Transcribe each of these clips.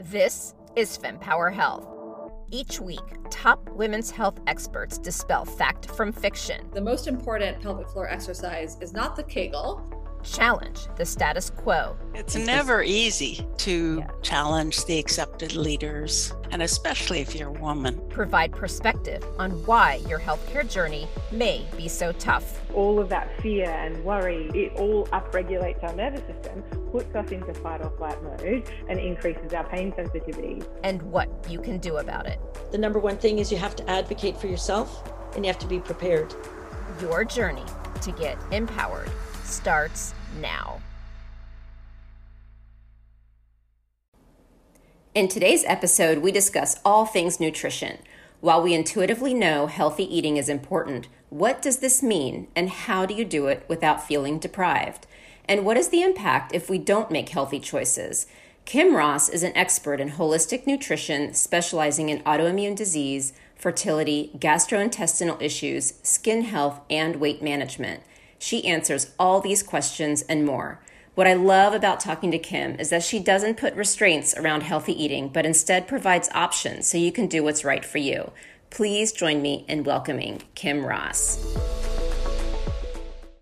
This is FemPower Health. Each week, top women's health experts dispel fact from fiction, The most important pelvic floor exercise is not the Kegel. challenge the status quo, It's never easy to Yeah. challenge the accepted leaders, and especially if you're a woman. provide perspective on why your healthcare journey may be so tough, all of that fear and worry, it all upregulates our nervous system, puts us into fight or flight mode, and increases our pain sensitivity. and what you can do about it. The number one thing is you have to advocate for yourself and you have to be prepared. Your journey to get empowered starts now. In today's episode, we discuss all things nutrition. While we intuitively know healthy eating is important, what does this mean and how do you do it without feeling deprived? And what is the impact if we don't make healthy choices? Kim Ross is an expert in holistic nutrition specializing in autoimmune disease, fertility, gastrointestinal issues, skin health, and weight management. She answers all these questions and more. What I love about talking to Kim is that she doesn't put restraints around healthy eating, but instead provides options so you can do what's right for you. Please join me in welcoming Kim Ross.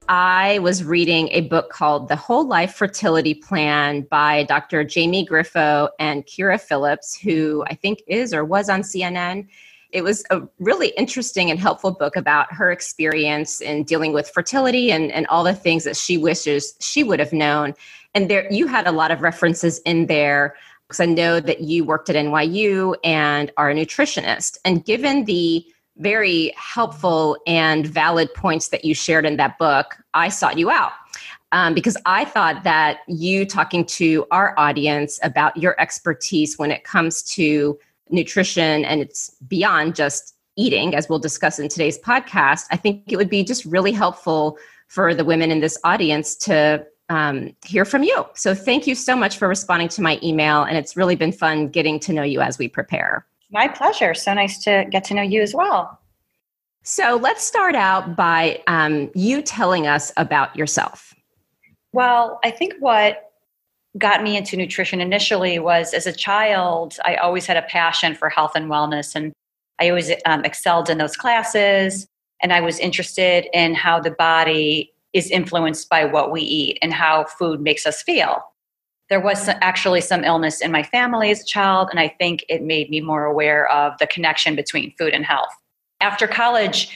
I was reading a book called The Whole Life Fertility Plan by Dr. Jamie Grifo and Kyra Phillips, who I think is or was on CNN. It was a really interesting and helpful book about her experience in dealing with fertility and, and all the things that she wishes she would have known. And there you had a lot of references in there because I know that you worked at NYU and are a nutritionist. And given the very helpful and valid points that you shared in that book, I sought you out. Um, because I thought that you talking to our audience about your expertise when it comes to nutrition and it's beyond just eating, as we'll discuss in today's podcast, I think it would be just really helpful for the women in this audience to um, hear from you. So thank you so much for responding to my email. And it's really been fun getting to know you as we prepare. My pleasure. So nice to get to know you as well. So let's start out by um, you telling us about yourself. Well, I think what got me into nutrition initially was as a child, I always had a passion for health and wellness, and I always um, excelled in those classes. And I was interested in how the body is influenced by what we eat and how food makes us feel. There was actually some illness in my family as a child, and I think it made me more aware of the connection between food and health. After college,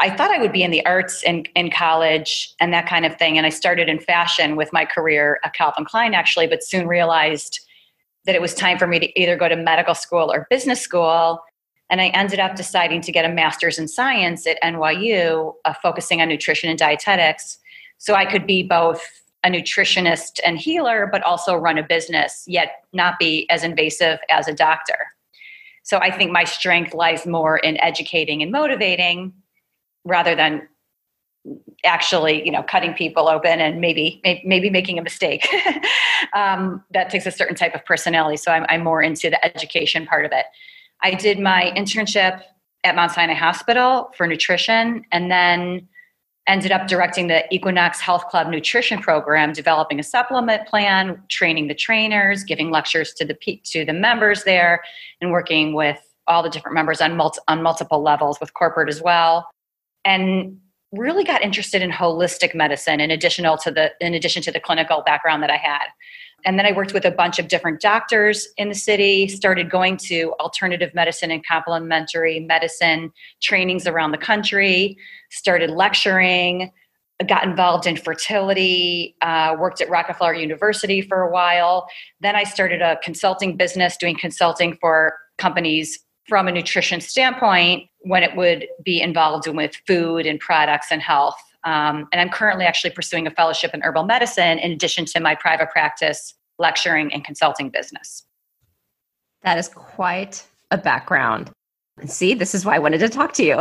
I thought I would be in the arts in, in college and that kind of thing. And I started in fashion with my career at Calvin Klein, actually, but soon realized that it was time for me to either go to medical school or business school. And I ended up deciding to get a master's in science at NYU, uh, focusing on nutrition and dietetics. So I could be both a nutritionist and healer, but also run a business, yet not be as invasive as a doctor. So I think my strength lies more in educating and motivating rather than actually you know cutting people open and maybe maybe making a mistake. Um, that takes a certain type of personality. So I'm, I'm more into the education part of it. I did my internship at mount sinai hospital for nutrition and then ended up directing the equinox health club nutrition program developing a supplement plan training the trainers giving lectures to the to the members there and working with all the different members on, multi, on multiple levels with corporate as well. And really got interested in holistic medicine in addition to the in addition to the clinical background that I had. And then I worked with a bunch of different doctors in the city, started going to alternative medicine and complementary medicine trainings around the country, started lecturing, got involved in fertility, uh, worked at Rockefeller University for a while. Then I started a consulting business doing consulting for companies from a nutrition standpoint when it would be involved with food and products and health. Um, and I'm currently actually pursuing a fellowship in herbal medicine in addition to my private practice, lecturing, and consulting business. That is quite a background. See, this is why I wanted to talk to you.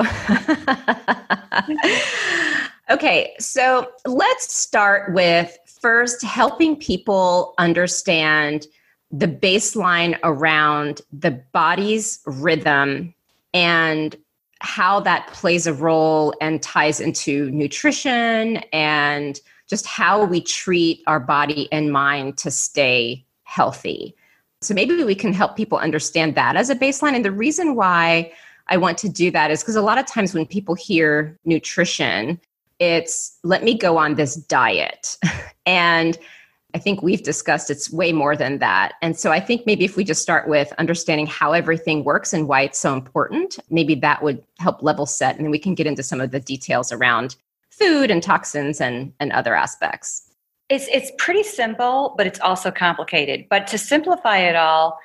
okay, so let's start with first helping people understand the baseline around the body's rhythm and how that plays a role and ties into nutrition and just how we treat our body and mind to stay healthy. So maybe we can help people understand that as a baseline. And the reason why I want to do that is because a lot of times when people hear nutrition, it's let me go on this diet. and I think we've discussed it's way more than that. And so I think maybe if we just start with understanding how everything works and why it's so important, maybe that would help level set. And then we can get into some of the details around food and toxins and, and other aspects. It's, it's pretty simple, but it's also complicated. But to simplify it all,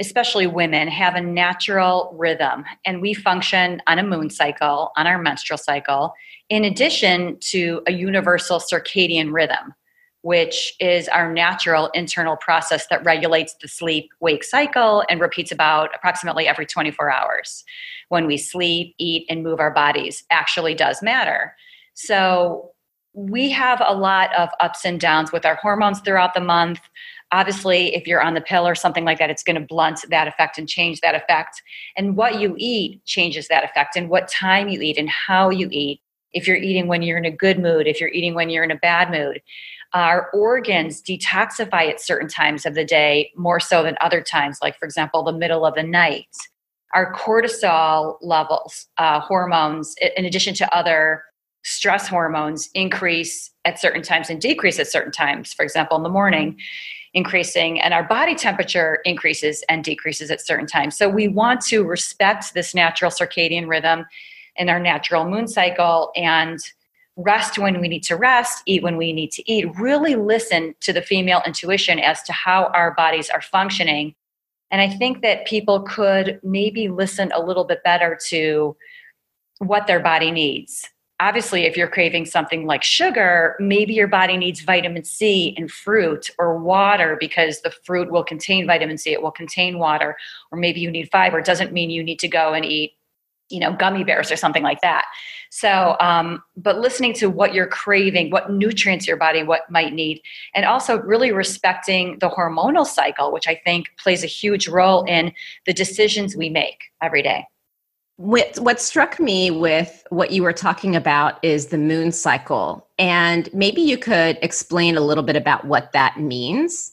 especially women, have a natural rhythm. And we function on a moon cycle, on our menstrual cycle, in addition to a universal circadian rhythm which is our natural internal process that regulates the sleep wake cycle and repeats about approximately every 24 hours. When we sleep, eat, and move our bodies actually does matter. So we have a lot of ups and downs with our hormones throughout the month. Obviously, if you're on the pill or something like that, it's going to blunt that effect and change that effect. And what you eat changes that effect, and what time you eat and how you eat. If you're eating when you're in a good mood, if you're eating when you're in a bad mood. Our organs detoxify at certain times of the day more so than other times, like, for example, the middle of the night. Our cortisol levels, uh, hormones, in addition to other stress hormones, increase at certain times and decrease at certain times. For example, in the morning, increasing, and our body temperature increases and decreases at certain times. So, we want to respect this natural circadian rhythm in our natural moon cycle and rest when we need to rest, eat when we need to eat, really listen to the female intuition as to how our bodies are functioning. And I think that people could maybe listen a little bit better to what their body needs. Obviously, if you're craving something like sugar, maybe your body needs vitamin C and fruit or water because the fruit will contain vitamin C, it will contain water, or maybe you need fiber. It doesn't mean you need to go and eat you know gummy bears or something like that. So um, but listening to what you're craving what nutrients your body what might need and also really respecting the hormonal cycle which i think plays a huge role in the decisions we make every day. What, what struck me with what you were talking about is the moon cycle and maybe you could explain a little bit about what that means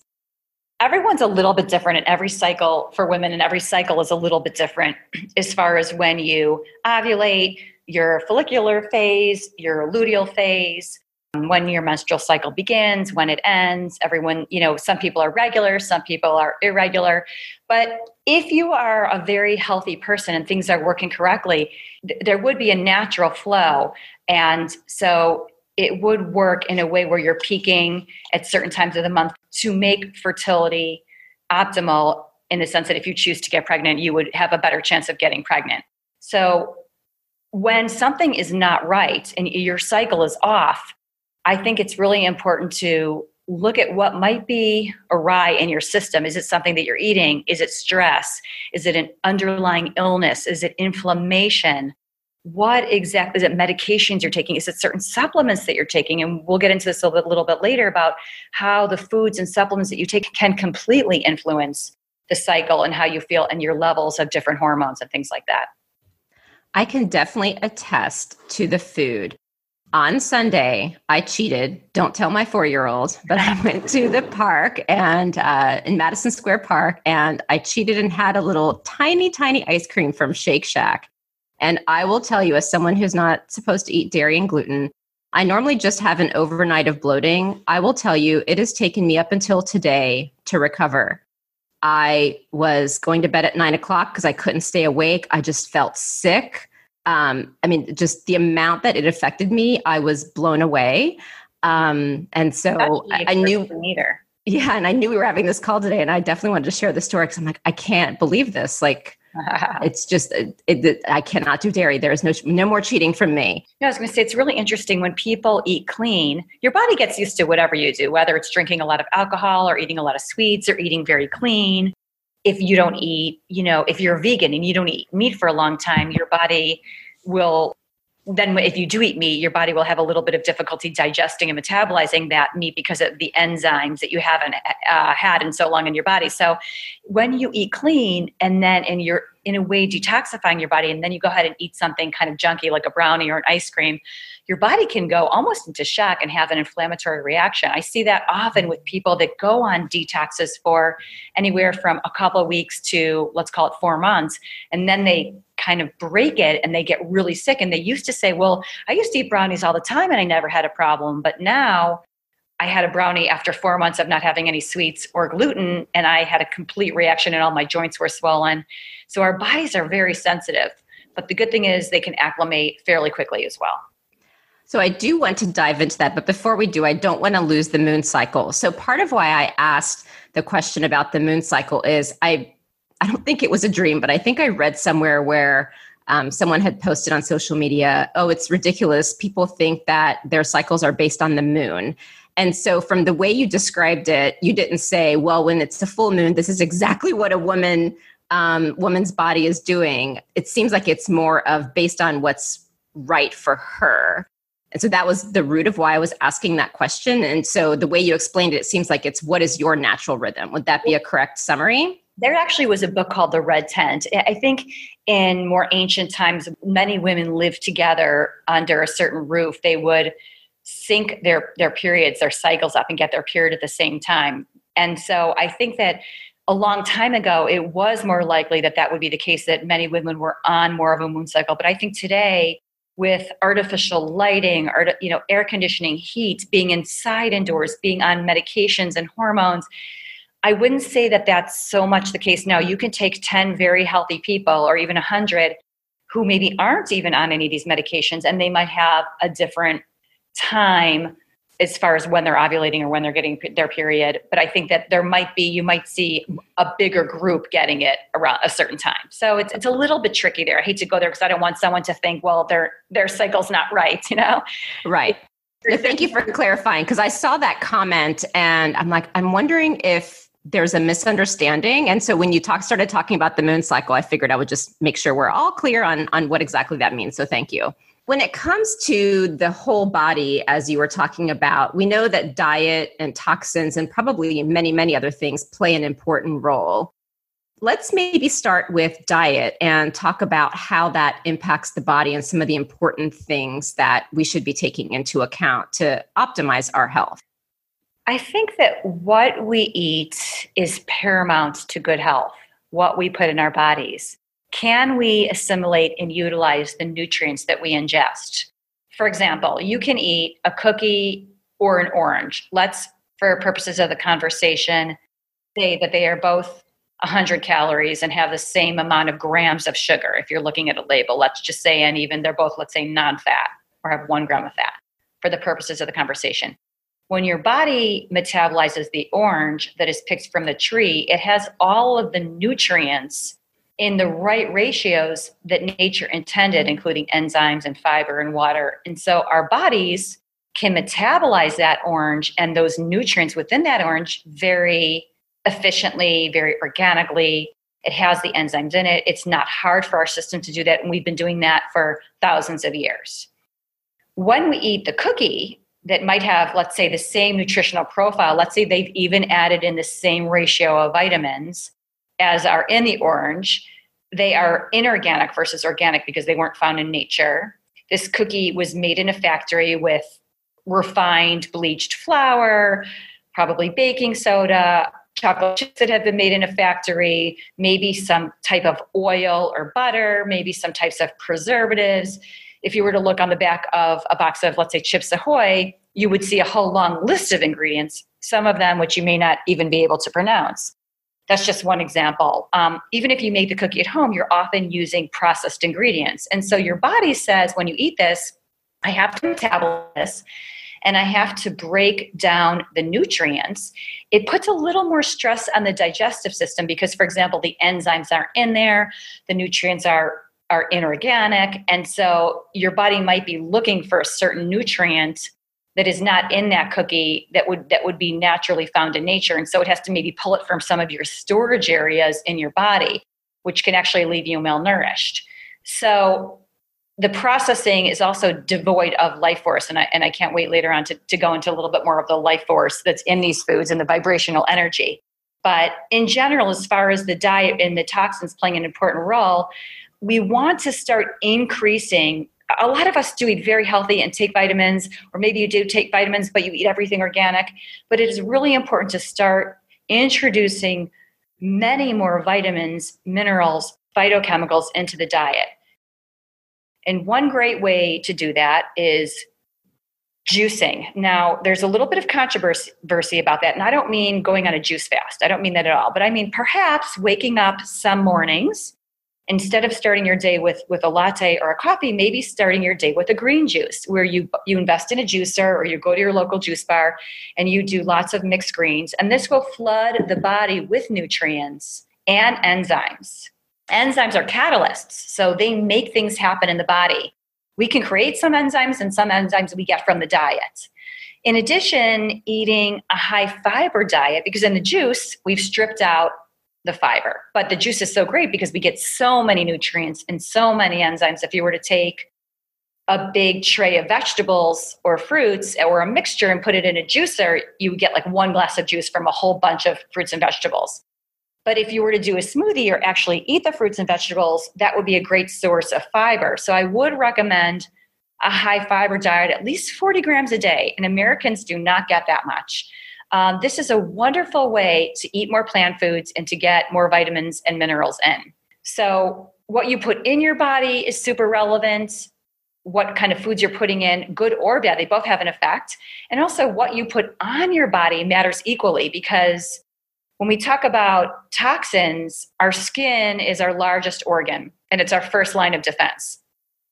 everyone's a little bit different and every cycle for women and every cycle is a little bit different as far as when you ovulate your follicular phase your luteal phase um, when your menstrual cycle begins when it ends. Everyone you know some people are regular some people are irregular. But if you are a very healthy person and things are working correctly th- there would be a natural flow. And so it would work in a way where you're peaking at certain times of the month to make fertility optimal in the sense that if you choose to get pregnant, you would have a better chance of getting pregnant. So when something is not right and your cycle is off, I think it's really important to look at what might be awry in your system. Is it something that you're eating? Is it stress? Is it an underlying illness? Is it inflammation? What exactly is it medications you're taking is it certain supplements that you're taking? And we'll get into this a little bit, little bit later about how the foods and supplements that you take can completely influence the cycle and how you feel and your levels of different hormones and things like that. I can definitely attest to the food. On sunday i cheated don't tell my four-year-old but i went to the park and uh, in madison square park and i cheated and had a little tiny tiny ice cream from shake shack and I will tell you, as someone who's not supposed to eat dairy and gluten, I normally just have an overnight of bloating. I will tell you, it has taken me up until today to recover. I was going to bed at nine o'clock because I couldn't stay awake. I just felt sick. Um, I mean, just the amount that it affected me, I was blown away. Um, and so I, I knew. Either. Yeah, and I knew we were having this call today, and I definitely wanted to share the story because I'm like, I can't believe this. Like, it's just uh, it, it, I cannot do dairy. There is no no more cheating from me. Yeah, I was going to say it's really interesting when people eat clean. Your body gets used to whatever you do, whether it's drinking a lot of alcohol or eating a lot of sweets or eating very clean. If you don't eat, you know, if you're vegan and you don't eat meat for a long time, your body will then if you do eat meat your body will have a little bit of difficulty digesting and metabolizing that meat because of the enzymes that you haven't uh, had in so long in your body. So when you eat clean and then and you're in a way detoxifying your body and then you go ahead and eat something kind of junky like a brownie or an ice cream your body can go almost into shock and have an inflammatory reaction. I see that often with people that go on detoxes for anywhere from a couple of weeks to let's call it four months and then they kind of break it and they get really sick and they used to say well i used to eat brownies all the time and i never had a problem but now I had a brownie after four months of not having any sweets or gluten, and I had a complete reaction, and all my joints were swollen. So, our bodies are very sensitive, but the good thing is they can acclimate fairly quickly as well. So, I do want to dive into that, but before we do, I don't want to lose the moon cycle. So, part of why I asked the question about the moon cycle is I, I don't think it was a dream, but I think I read somewhere where um, someone had posted on social media, oh, it's ridiculous. People think that their cycles are based on the moon. And so, from the way you described it, you didn't say, "Well, when it's a full moon, this is exactly what a woman um, woman's body is doing." It seems like it's more of based on what's right for her. And so that was the root of why I was asking that question. And so the way you explained it, it seems like it's what is your natural rhythm? Would that be a correct summary? There actually was a book called The Red Tent. I think in more ancient times, many women lived together under a certain roof. They would sync their their periods their cycles up and get their period at the same time and so i think that a long time ago it was more likely that that would be the case that many women were on more of a moon cycle but i think today with artificial lighting or you know air conditioning heat being inside indoors being on medications and hormones i wouldn't say that that's so much the case now you can take 10 very healthy people or even 100 who maybe aren't even on any of these medications and they might have a different time as far as when they're ovulating or when they're getting their period. But I think that there might be, you might see a bigger group getting it around a certain time. So it's, it's a little bit tricky there. I hate to go there because I don't want someone to think, well, their, their cycle's not right, you know? Right. Thank you for clarifying because I saw that comment and I'm like, I'm wondering if there's a misunderstanding. And so when you talk, started talking about the moon cycle, I figured I would just make sure we're all clear on, on what exactly that means. So thank you. When it comes to the whole body, as you were talking about, we know that diet and toxins and probably many, many other things play an important role. Let's maybe start with diet and talk about how that impacts the body and some of the important things that we should be taking into account to optimize our health. I think that what we eat is paramount to good health, what we put in our bodies can we assimilate and utilize the nutrients that we ingest? For example, you can eat a cookie or an orange. Let's, for purposes of the conversation, say that they are both 100 calories and have the same amount of grams of sugar. If you're looking at a label, let's just say, and even they're both, let's say, non fat or have one gram of fat for the purposes of the conversation. When your body metabolizes the orange that is picked from the tree, it has all of the nutrients in the right ratios that nature intended, including enzymes and fiber and water. And so our bodies can metabolize that orange and those nutrients within that orange very efficiently, very organically. It has the enzymes in it. It's not hard for our system to do that. And we've been doing that for thousands of years. When we eat the cookie, that might have, let's say, the same nutritional profile. Let's say they've even added in the same ratio of vitamins as are in the orange, they are inorganic versus organic because they weren't found in nature. This cookie was made in a factory with refined bleached flour, probably baking soda, chocolate chips that have been made in a factory, maybe some type of oil or butter, maybe some types of preservatives. If you were to look on the back of a box of, let's say, Chips Ahoy, you would see a whole long list of ingredients, some of them which you may not even be able to pronounce. That's just one example. Um, even if you make the cookie at home, you're often using processed ingredients. And so your body says, when you eat this, I have to metabolize this and I have to break down the nutrients. It puts a little more stress on the digestive system because, for example, the enzymes aren't in there, the nutrients are are inorganic and so your body might be looking for a certain nutrient that is not in that cookie that would that would be naturally found in nature and so it has to maybe pull it from some of your storage areas in your body which can actually leave you malnourished so the processing is also devoid of life force. And I, and I can't wait later on to, to go into a little bit more of the life force that's in these foods and the vibrational energy. But in general, as far as the diet and the toxins playing an important role, we want to start increasing. A lot of us do eat very healthy and take vitamins, or maybe you do take vitamins, but you eat everything organic. But it is really important to start introducing many more vitamins, minerals, phytochemicals into the diet. And one great way to do that is juicing. Now, there's a little bit of controversy about that. And I don't mean going on a juice fast. I don't mean that at all. But I mean perhaps waking up some mornings instead of starting your day with with a latte or a coffee maybe starting your day with a green juice where you you invest in a juicer or you go to your local juice bar and you do lots of mixed greens. And this will flood the body with nutrients and enzymes. Enzymes are catalysts so they make things happen in the body. We can create some enzymes and some enzymes we get from the diet. In addition eating a high fiber diet because in the juice we've stripped out the fiber. But the juice is so great because we get so many nutrients and so many enzymes. If you were to take a big tray of vegetables or fruits or a mixture and put it in a juicer, you would get like one glass of juice from a whole bunch of fruits and vegetables. But if you were to do a smoothie or actually eat the fruits and vegetables, that would be a great source of fiber. So I would recommend a high fiber diet, at least 40 grams a day. And Americans do not get that much. Um, this is a wonderful way to eat more plant foods and to get more vitamins and minerals in. So, what you put in your body is super relevant. What kind of foods you're putting in, good or bad, they both have an effect. And also, what you put on your body matters equally because when we talk about toxins, our skin is our largest organ and it's our first line of defense.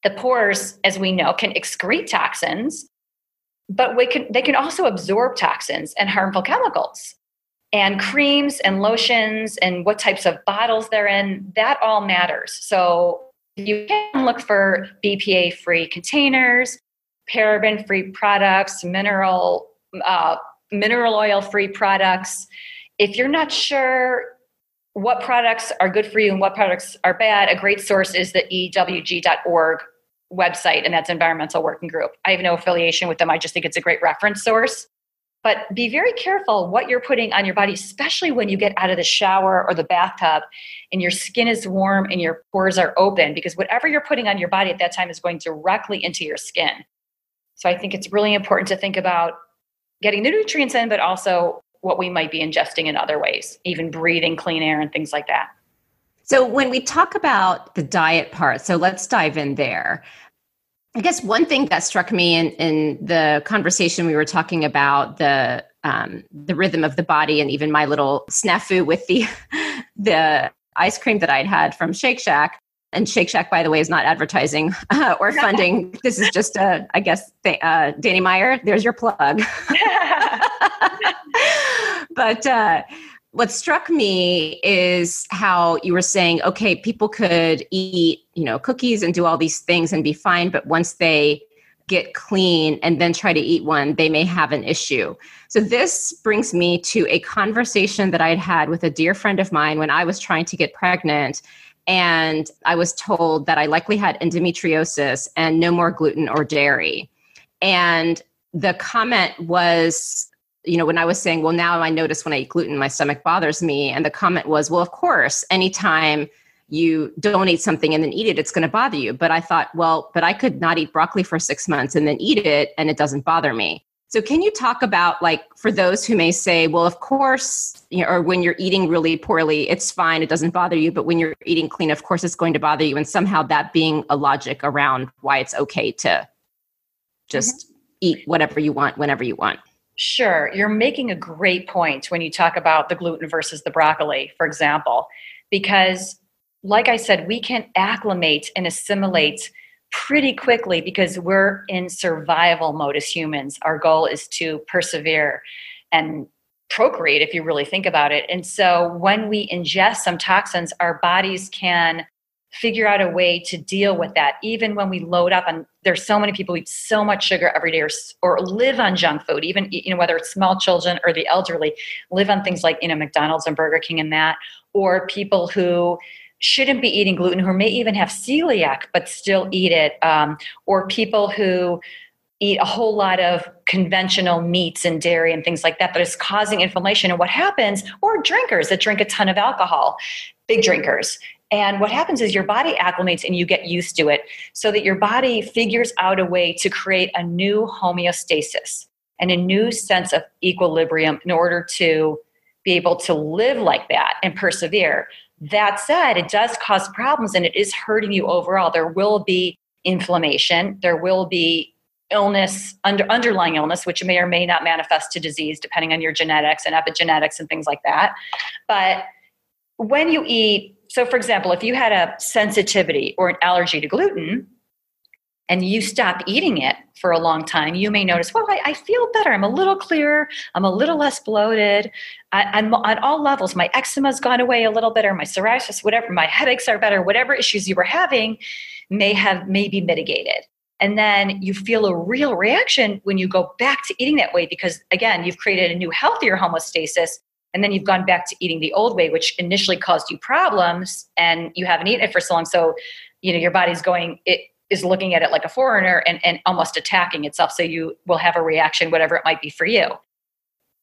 The pores, as we know, can excrete toxins, but we can, they can also absorb toxins and harmful chemicals. And creams and lotions and what types of bottles they're in, that all matters. So you can look for BPA free containers, paraben free products, mineral, uh, mineral oil free products. If you're not sure what products are good for you and what products are bad, a great source is the ewg.org website, and that's Environmental Working Group. I have no affiliation with them. I just think it's a great reference source. But be very careful what you're putting on your body, especially when you get out of the shower or the bathtub and your skin is warm and your pores are open, because whatever you're putting on your body at that time is going directly into your skin. So I think it's really important to think about getting the nutrients in, but also what we might be ingesting in other ways, even breathing clean air and things like that. So, when we talk about the diet part, so let's dive in there. I guess one thing that struck me in, in the conversation we were talking about the um, the rhythm of the body, and even my little snafu with the the ice cream that I'd had from Shake Shack. And Shake Shack, by the way, is not advertising uh, or funding. this is just, a, I guess, th- uh, Danny Meyer. There's your plug. but uh, what struck me is how you were saying okay people could eat you know cookies and do all these things and be fine but once they get clean and then try to eat one they may have an issue. So this brings me to a conversation that i'd had with a dear friend of mine when i was trying to get pregnant and i was told that i likely had endometriosis and no more gluten or dairy. And the comment was you know, when I was saying, well, now I notice when I eat gluten, my stomach bothers me. And the comment was, well, of course, anytime you don't eat something and then eat it, it's going to bother you. But I thought, well, but I could not eat broccoli for six months and then eat it and it doesn't bother me. So, can you talk about, like, for those who may say, well, of course, you know, or when you're eating really poorly, it's fine, it doesn't bother you. But when you're eating clean, of course, it's going to bother you. And somehow that being a logic around why it's okay to just mm-hmm. eat whatever you want whenever you want. Sure. You're making a great point when you talk about the gluten versus the broccoli, for example, because, like I said, we can acclimate and assimilate pretty quickly because we're in survival mode as humans. Our goal is to persevere and procreate, if you really think about it. And so, when we ingest some toxins, our bodies can figure out a way to deal with that even when we load up on there's so many people eat so much sugar every day or, or live on junk food even you know whether it's small children or the elderly live on things like you know mcdonald's and burger king and that or people who shouldn't be eating gluten, who may even have celiac but still eat it, um, or people who eat a whole lot of conventional meats and dairy and things like that that is causing inflammation. And what happens, or drinkers that drink a ton of alcohol, big drinkers. And what happens is your body acclimates and you get used to it so that your body figures out a way to create a new homeostasis and a new sense of equilibrium in order to be able to live like that and persevere. That said, it does cause problems and it is hurting you overall. There will be inflammation, there will be illness, under, underlying illness, which may or may not manifest to disease depending on your genetics and epigenetics and things like that. But when you eat, so for example, if you had a sensitivity or an allergy to gluten, and you stop eating it for a long time, you may notice, well, I, I feel better. I'm a little clearer. I'm a little less bloated. I, am on all levels. My eczema's gone away a little better. My psoriasis, whatever, my headaches are better. Whatever issues you were having may have maybe mitigated. And then you feel a real reaction when you go back to eating that way because, again, you've created a new, healthier homeostasis. And then you've gone back to eating the old way, which initially caused you problems and you haven't eaten it for so long. So, you know, your body's going, it is looking at it like a foreigner and, and almost attacking itself. So you will have a reaction, whatever it might be for you.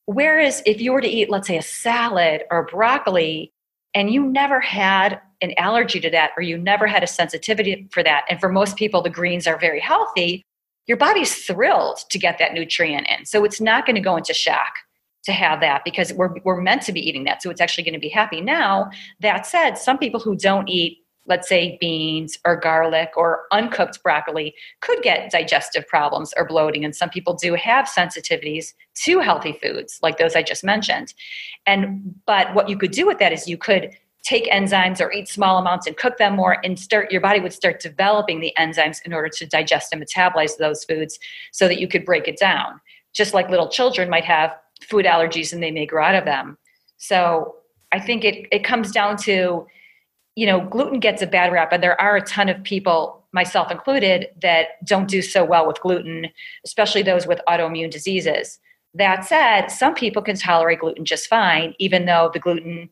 Whereas if you were to eat, let's say, a salad or broccoli, and you never had an allergy to that or you never had a sensitivity for that and for most people the greens are very healthy your body's thrilled to get that nutrient in so it's not going to go into shock to have that because we're, we're meant to be eating that so it's actually going to be happy. Now that said some people who don't eat let's say beans or garlic or uncooked broccoli could get digestive problems or bloating and some people do have sensitivities to healthy foods like those i just mentioned. And but what you could do with that is you could take enzymes or eat small amounts and cook them more and start your body would start developing the enzymes in order to digest and metabolize those foods so that you could break it down. Just like little children might have food allergies and they may grow out of them so i think it, it comes down to you know gluten gets a bad rap and there are a ton of people myself included that don't do so well with gluten especially those with autoimmune diseases that said some people can tolerate gluten just fine even though the gluten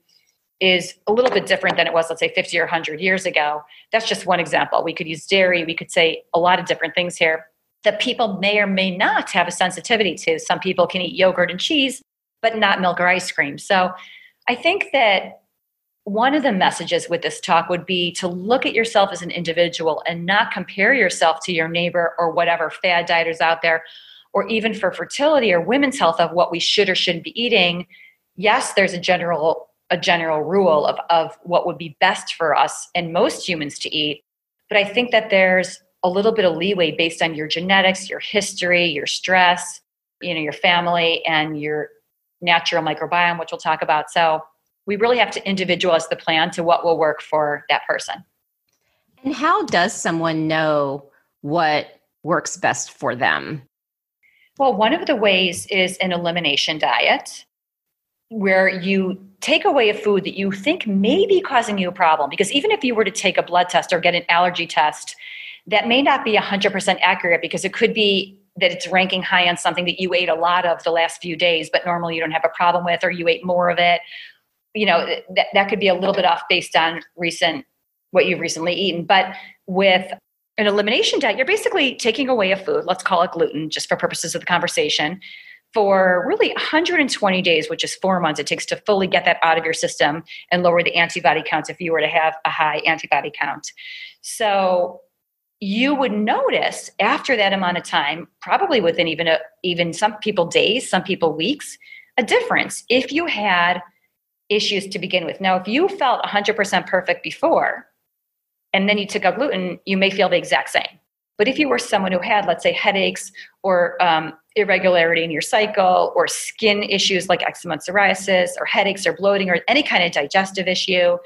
is a little bit different than it was, let's say, 50 or 100 years ago. That's just one example. We could use dairy, we could say a lot of different things here that people may or may not have a sensitivity to. Some people can eat yogurt and cheese, but not milk or ice cream. So I think that one of the messages with this talk would be to look at yourself as an individual and not compare yourself to your neighbor or whatever fad dieters out there, or even for fertility or women's health of what we should or shouldn't be eating. Yes, there's a general a general rule of, of what would be best for us and most humans to eat. But I think that there's a little bit of leeway based on your genetics, your history, your stress, you know, your family and your natural microbiome, which we'll talk about. So we really have to individualize the plan to what will work for that person. And how does someone know what works best for them? Well, one of the ways is an elimination diet where you take away a food that you think may be causing you a problem. Because even if you were to take a blood test or get an allergy test, that may not be 100% accurate because it could be that it's ranking high on something that you ate a lot of the last few days, but normally you don't have a problem with, or you ate more of it. You know, that, that could be a little bit off based on recent, what you've recently eaten. But with an elimination diet, you're basically taking away a food, let's call it gluten, just for purposes of the conversation, for really 120 days, which is four months, it takes to fully get that out of your system and lower the antibody counts if you were to have a high antibody count. So you would notice after that amount of time, probably within even a, even some people days, some people weeks, a difference if you had issues to begin with. Now, if you felt 100% perfect before, and then you took out gluten, you may feel the exact same. But if you were someone who had, let's say, headaches or um, irregularity in your cycle or skin issues like eczema and psoriasis or headaches or bloating or any kind of digestive issue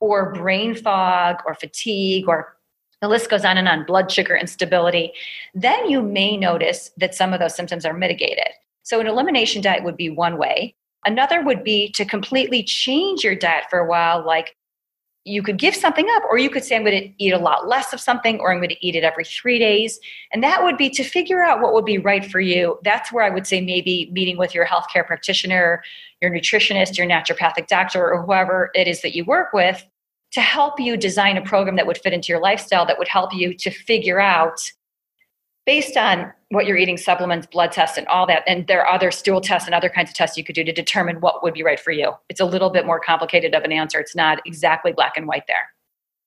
or brain fog or fatigue or the list goes on and on blood sugar instability then you may notice that some of those symptoms are mitigated so an elimination diet would be one way another would be to completely change your diet for a while like you could give something up, or you could say, I'm going to eat a lot less of something, or I'm going to eat it every three days. And that would be to figure out what would be right for you. That's where I would say maybe meeting with your healthcare practitioner, your nutritionist, your naturopathic doctor, or whoever it is that you work with to help you design a program that would fit into your lifestyle that would help you to figure out based on what you're eating supplements blood tests and all that and there are other stool tests and other kinds of tests you could do to determine what would be right for you. It's a little bit more complicated of an answer. It's not exactly black and white there.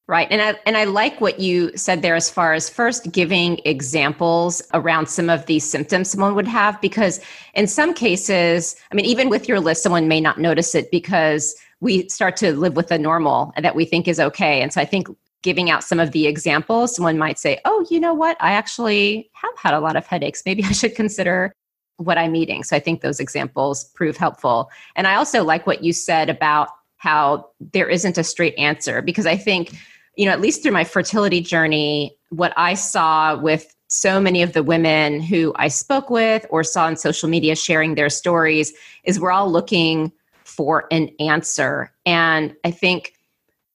Right. And I and I like what you said there as far as first giving examples around some of these symptoms someone would have because in some cases, I mean even with your list someone may not notice it because we start to live with the normal that we think is okay. And so I think giving out some of the examples, someone might say, "Oh, you know what? I actually have had a lot of headaches. Maybe I should consider what I'm eating." So I think those examples prove helpful. And I also like what you said about how there isn't a straight answer because I think you know, at least through my fertility journey, what I saw with so many of the women who I spoke with or saw on social media sharing their stories is we're all looking for an answer. And I think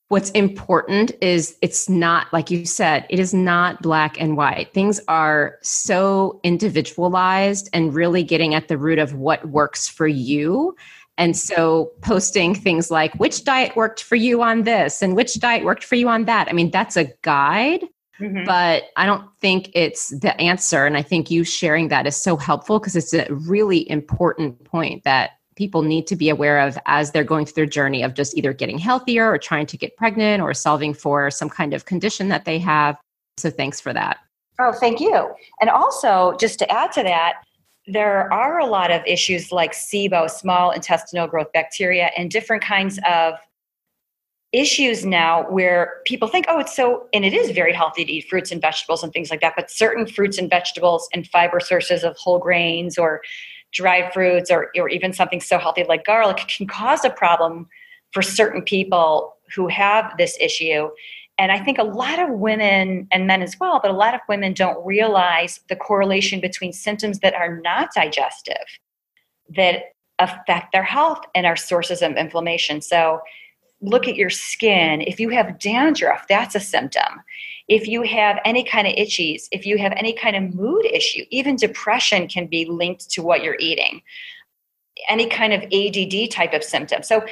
what's important is it's not, like you said, it is not black and white. Things are so individualized and really getting at the root of what works for you and so posting things like which diet worked for you on this and which diet worked for you on that. I mean, that's a guide, mm-hmm. but I don't think it's the answer. And I think you sharing that is so helpful because it's a really important point that people need to be aware of as they're going through their journey of just either getting healthier or trying to get pregnant or solving for some kind of condition that they have. So thanks for that. Oh, thank you. And also, just to add to that, there are a lot of issues like SIBO, small intestinal growth bacteria, and different kinds of issues now where people think, oh, it's so, and it is very healthy to eat fruits and vegetables and things like that, but certain fruits and vegetables and fiber sources of whole grains or dried fruits or, or even something so healthy like garlic can cause a problem for certain people who have this issue. And I think a lot of women and men as well, but a lot of women don't realize the correlation between symptoms that are not digestive that affect their health and are sources of inflammation. So look at your skin. If you have dandruff, that's a symptom. If you have any kind of itchies, if you have any kind of mood issue, even depression can be linked to what you're eating. Any kind of ADD type of symptom. So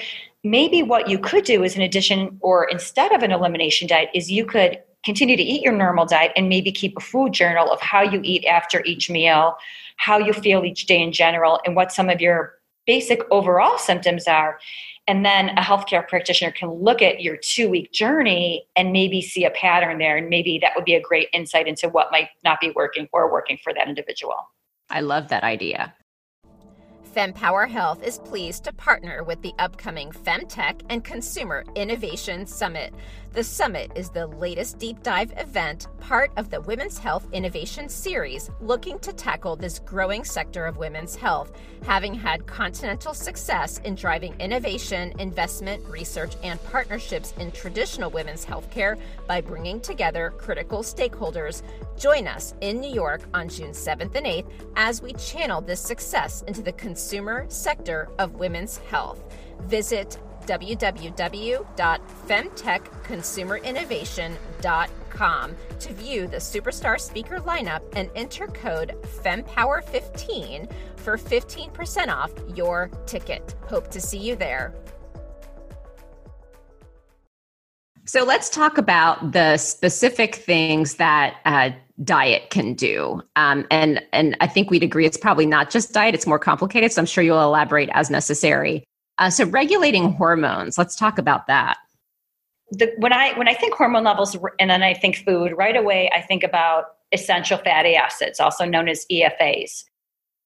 maybe what you could do is in addition or instead of an elimination diet is you could continue to eat your normal diet and maybe keep a food journal of how you eat after each meal how you feel each day in general and what some of your basic overall symptoms are and then a healthcare practitioner can look at your two week journey and maybe see a pattern there. And maybe that would be a great insight into what might not be working or working for that individual. I love that idea FemPower Health is pleased to partner with the upcoming FemTech and Consumer Innovation Summit. The summit is the latest deep dive event, part of the Women's Health Innovation Series, looking to tackle this growing sector of women's health, having had continental success in driving innovation, investment, research, and partnerships in traditional women's healthcare by bringing together critical stakeholders. Join us in New York on June 7th and 8th as we channel this success into the consumer sector of women's health. Visit www.femtechconsumerinnovation.com to view the superstar speaker lineup and enter code FEMPOWER15 for 15% off your ticket. Hope to see you there. So let's talk about the specific things that uh, diet can do, um, and and I think we'd agree it's probably not just diet; it's more complicated. So I'm sure you'll elaborate as necessary. Uh, so regulating hormones, let's talk about that. The, when I when I think hormone levels and then I think food, right away I think about essential fatty acids, also known as EFAs,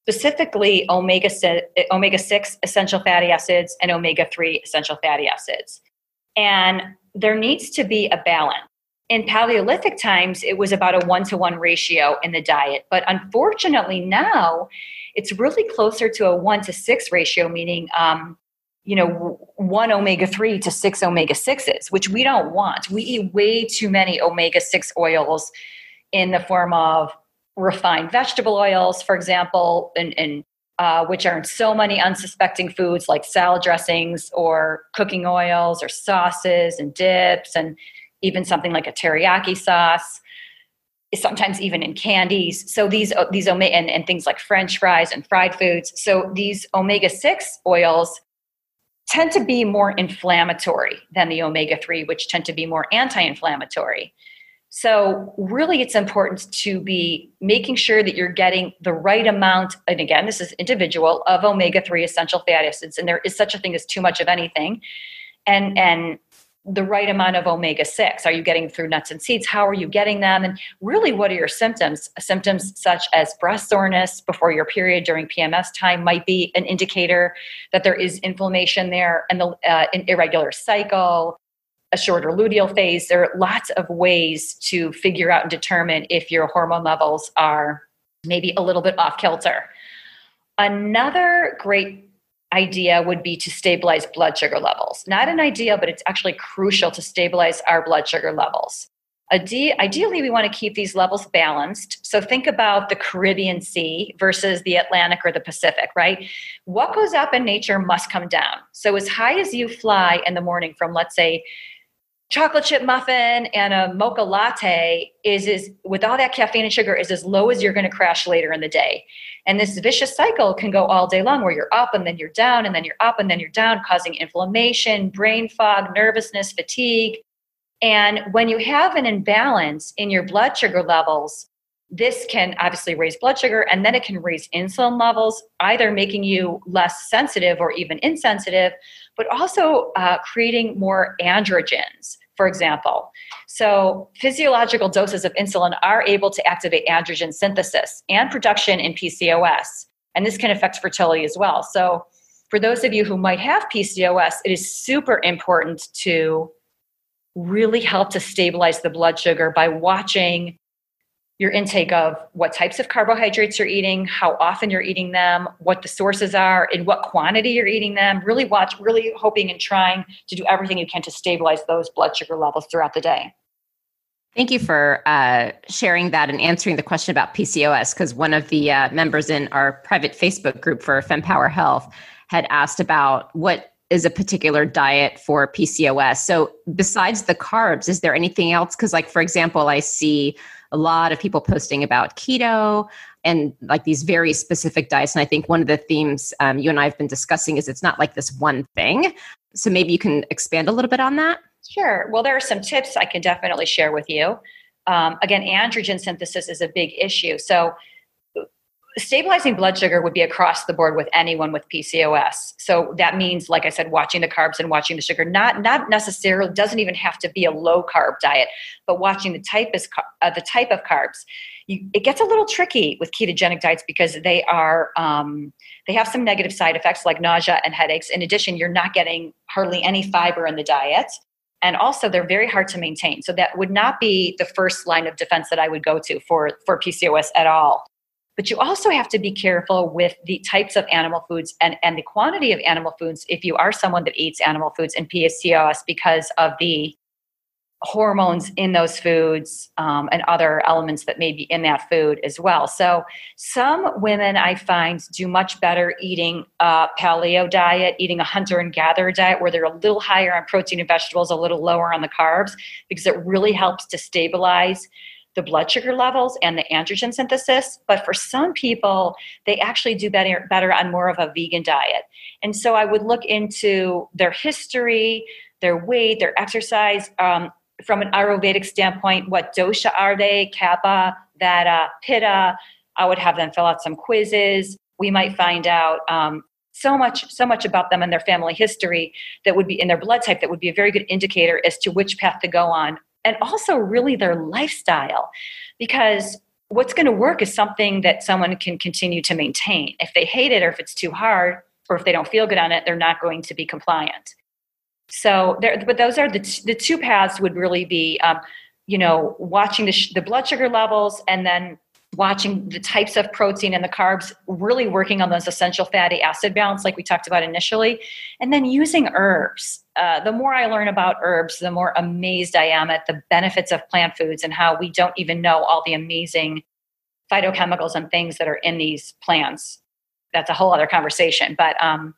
specifically omega omega six essential fatty acids and omega three essential fatty acids, and there needs to be a balance. In Paleolithic times, it was about a one to one ratio in the diet, but unfortunately now it's really closer to a one to six ratio, meaning um, you know, one omega 3 to six omega 6s, which we don't want. We eat way too many omega 6 oils in the form of refined vegetable oils, for example, and, and uh, which are in so many unsuspecting foods like salad dressings or cooking oils or sauces and dips, and even something like a teriyaki sauce. Sometimes even in candies. So these these omega and, and things like French fries and fried foods. So these omega six oils tend to be more inflammatory than the omega 3, which tend to be more anti inflammatory. So, really, it's important to be making sure that you're getting the right amount. And again, this is individual of omega 3 essential fatty acids. And there is such a thing as too much of anything. And, and the right amount of omega 6 are you getting through nuts and seeds how are you getting them and really what are your symptoms symptoms such as breast soreness before your period during pms time might be an indicator that there is inflammation there and the uh, an irregular cycle a shorter luteal phase there are lots of ways to figure out and determine if your hormone levels are maybe a little bit off kilter another great idea would be to stabilize blood sugar levels. Not an idea, but it's actually crucial to stabilize our blood sugar levels. Ideally, we want to keep these levels balanced. So think about the Caribbean Sea versus the Atlantic or the Pacific, right? What goes up in nature must come down. So, as high as you fly in the morning from, let's say, chocolate chip muffin and a mocha latte is is with all that caffeine and sugar is as low as you're going to crash later in the day. And this vicious cycle can go all day long where you're up and then you're down and then you're up and then you're down causing inflammation brain fog nervousness fatigue. And when you have an imbalance in your blood sugar levels this can obviously raise blood sugar and then it can raise insulin levels either making you less sensitive or even insensitive but also uh, creating more androgens for example. So, physiological doses of insulin are able to activate androgen synthesis and production in PCOS. And this can affect fertility as well. So, for those of you who might have PCOS, it is super important to really help to stabilize the blood sugar by watching your intake of what types of carbohydrates you're eating, how often you're eating them, what the sources are, in what quantity you're eating them. Really watch, really hoping and trying to do everything you can to stabilize those blood sugar levels throughout the day. Thank you for uh, sharing that and answering the question about PCOS because one of the uh, members in our private Facebook group for FemPower Health had asked about what is a particular diet for PCOS. So, besides the carbs, is there anything else? Because, like, for example, I see a lot of people posting about keto and like these very specific diets. And I think one of the themes um, you and I have been discussing is it's not like this one thing. So maybe you can expand a little bit on that. Sure. Well, there are some tips I can definitely share with you. Um, again, androgen synthesis is a big issue. So stabilizing blood sugar would be across the board with anyone with PCOS. So that means, like I said, watching the carbs and watching the sugar. Not not necessarily doesn't even have to be a low carb diet, but watching the type is uh, the type of carbs. You, it gets a little tricky with ketogenic diets because they are um, they have some negative side effects like nausea and headaches. In addition, you're not getting hardly any fiber in the diet. And also, they're very hard to maintain. So that would not be the first line of defense that I would go to for for PCOS at all. But you also have to be careful with the types of animal foods and, and the quantity of animal foods if you are someone that eats animal foods and PCOS because of the hormones in those foods um, and other elements that may be in that food as well. So, some women I find do much better eating a paleo diet, eating a hunter and gatherer diet where they're a little higher on protein and vegetables, a little lower on the carbs, because it really helps to stabilize the blood sugar levels and the androgen synthesis. But for some people, they actually do better, better on more of a vegan diet. And so I would look into their history, their weight, their exercise. Um, from an Ayurvedic standpoint, what dosha are they? Kapha, Vata, Pitta. I would have them fill out some quizzes. We might find out um, so much so much about them and their family history that would be in their blood type that would be a very good indicator as to which path to go on and also really their lifestyle because what's going to work is something that someone can continue to maintain if they hate it or if it's too hard or if they don't feel good on it they're not going to be compliant so there but those are the, t- the two paths would really be um, you know watching the, sh- the blood sugar levels and then watching the types of protein and the carbs, really working on those essential fatty acid balance, like we talked about initially, and then using herbs. Uh, the more I learn about herbs, the more amazed I am at the benefits of plant foods and how we don't even know all the amazing phytochemicals and things that are in these plants. That's a whole other conversation. But um,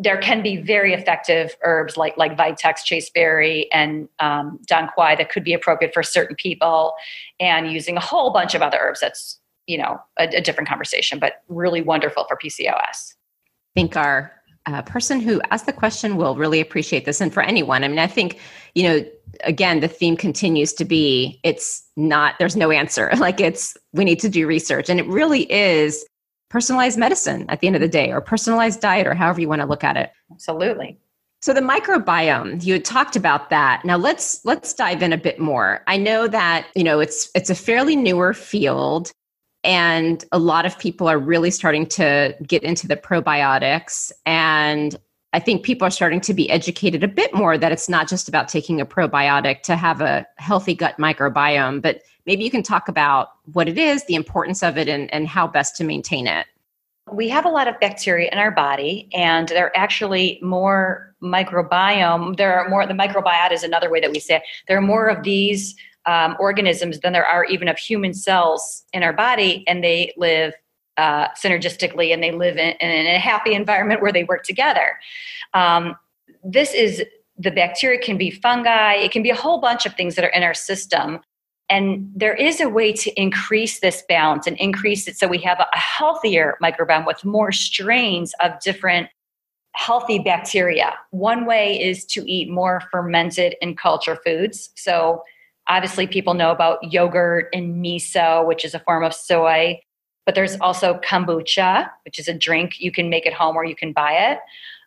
there can be very effective herbs like like Vitex, chasteberry, and um, Dong Quai that could be appropriate for certain people, and using a whole bunch of other herbs. That's you know a, a different conversation, but really wonderful for PCOS. I think our a person who asked the question will really appreciate this. And for anyone, I mean, I think, you know, again, the theme continues to be it's not, there's no answer. Like it's, we need to do research. And it really is personalized medicine at the end of the day, or personalized diet, or however you want to look at it. Absolutely. So the microbiome, you had talked about that. Now let's let's dive in a bit more. I know that, you know, it's it's a fairly newer field and a lot of people are really starting to get into the probiotics and I think people are starting to be educated a bit more that it's not just about taking a probiotic to have a healthy gut microbiome, but maybe you can talk about what it is, the importance of it, and, and how best to maintain it. We have a lot of bacteria in our body, and they're actually more microbiome. There are more, the microbiota is another way that we say it. There are more of these um, organisms than there are even of human cells in our body, and they live uh, synergistically and they live in, in, a happy environment where they work together. Um, this is the bacteria can be fungi, it can be a whole bunch of things that are in our system. And there is a way to increase this balance and increase it so we have a healthier microbiome with more strains of different healthy bacteria. One way is to eat more fermented and culture foods. So, Obviously, people know about yogurt and miso, which is a form of soy, but there's also kombucha, which is a drink you can make at home or you can buy it.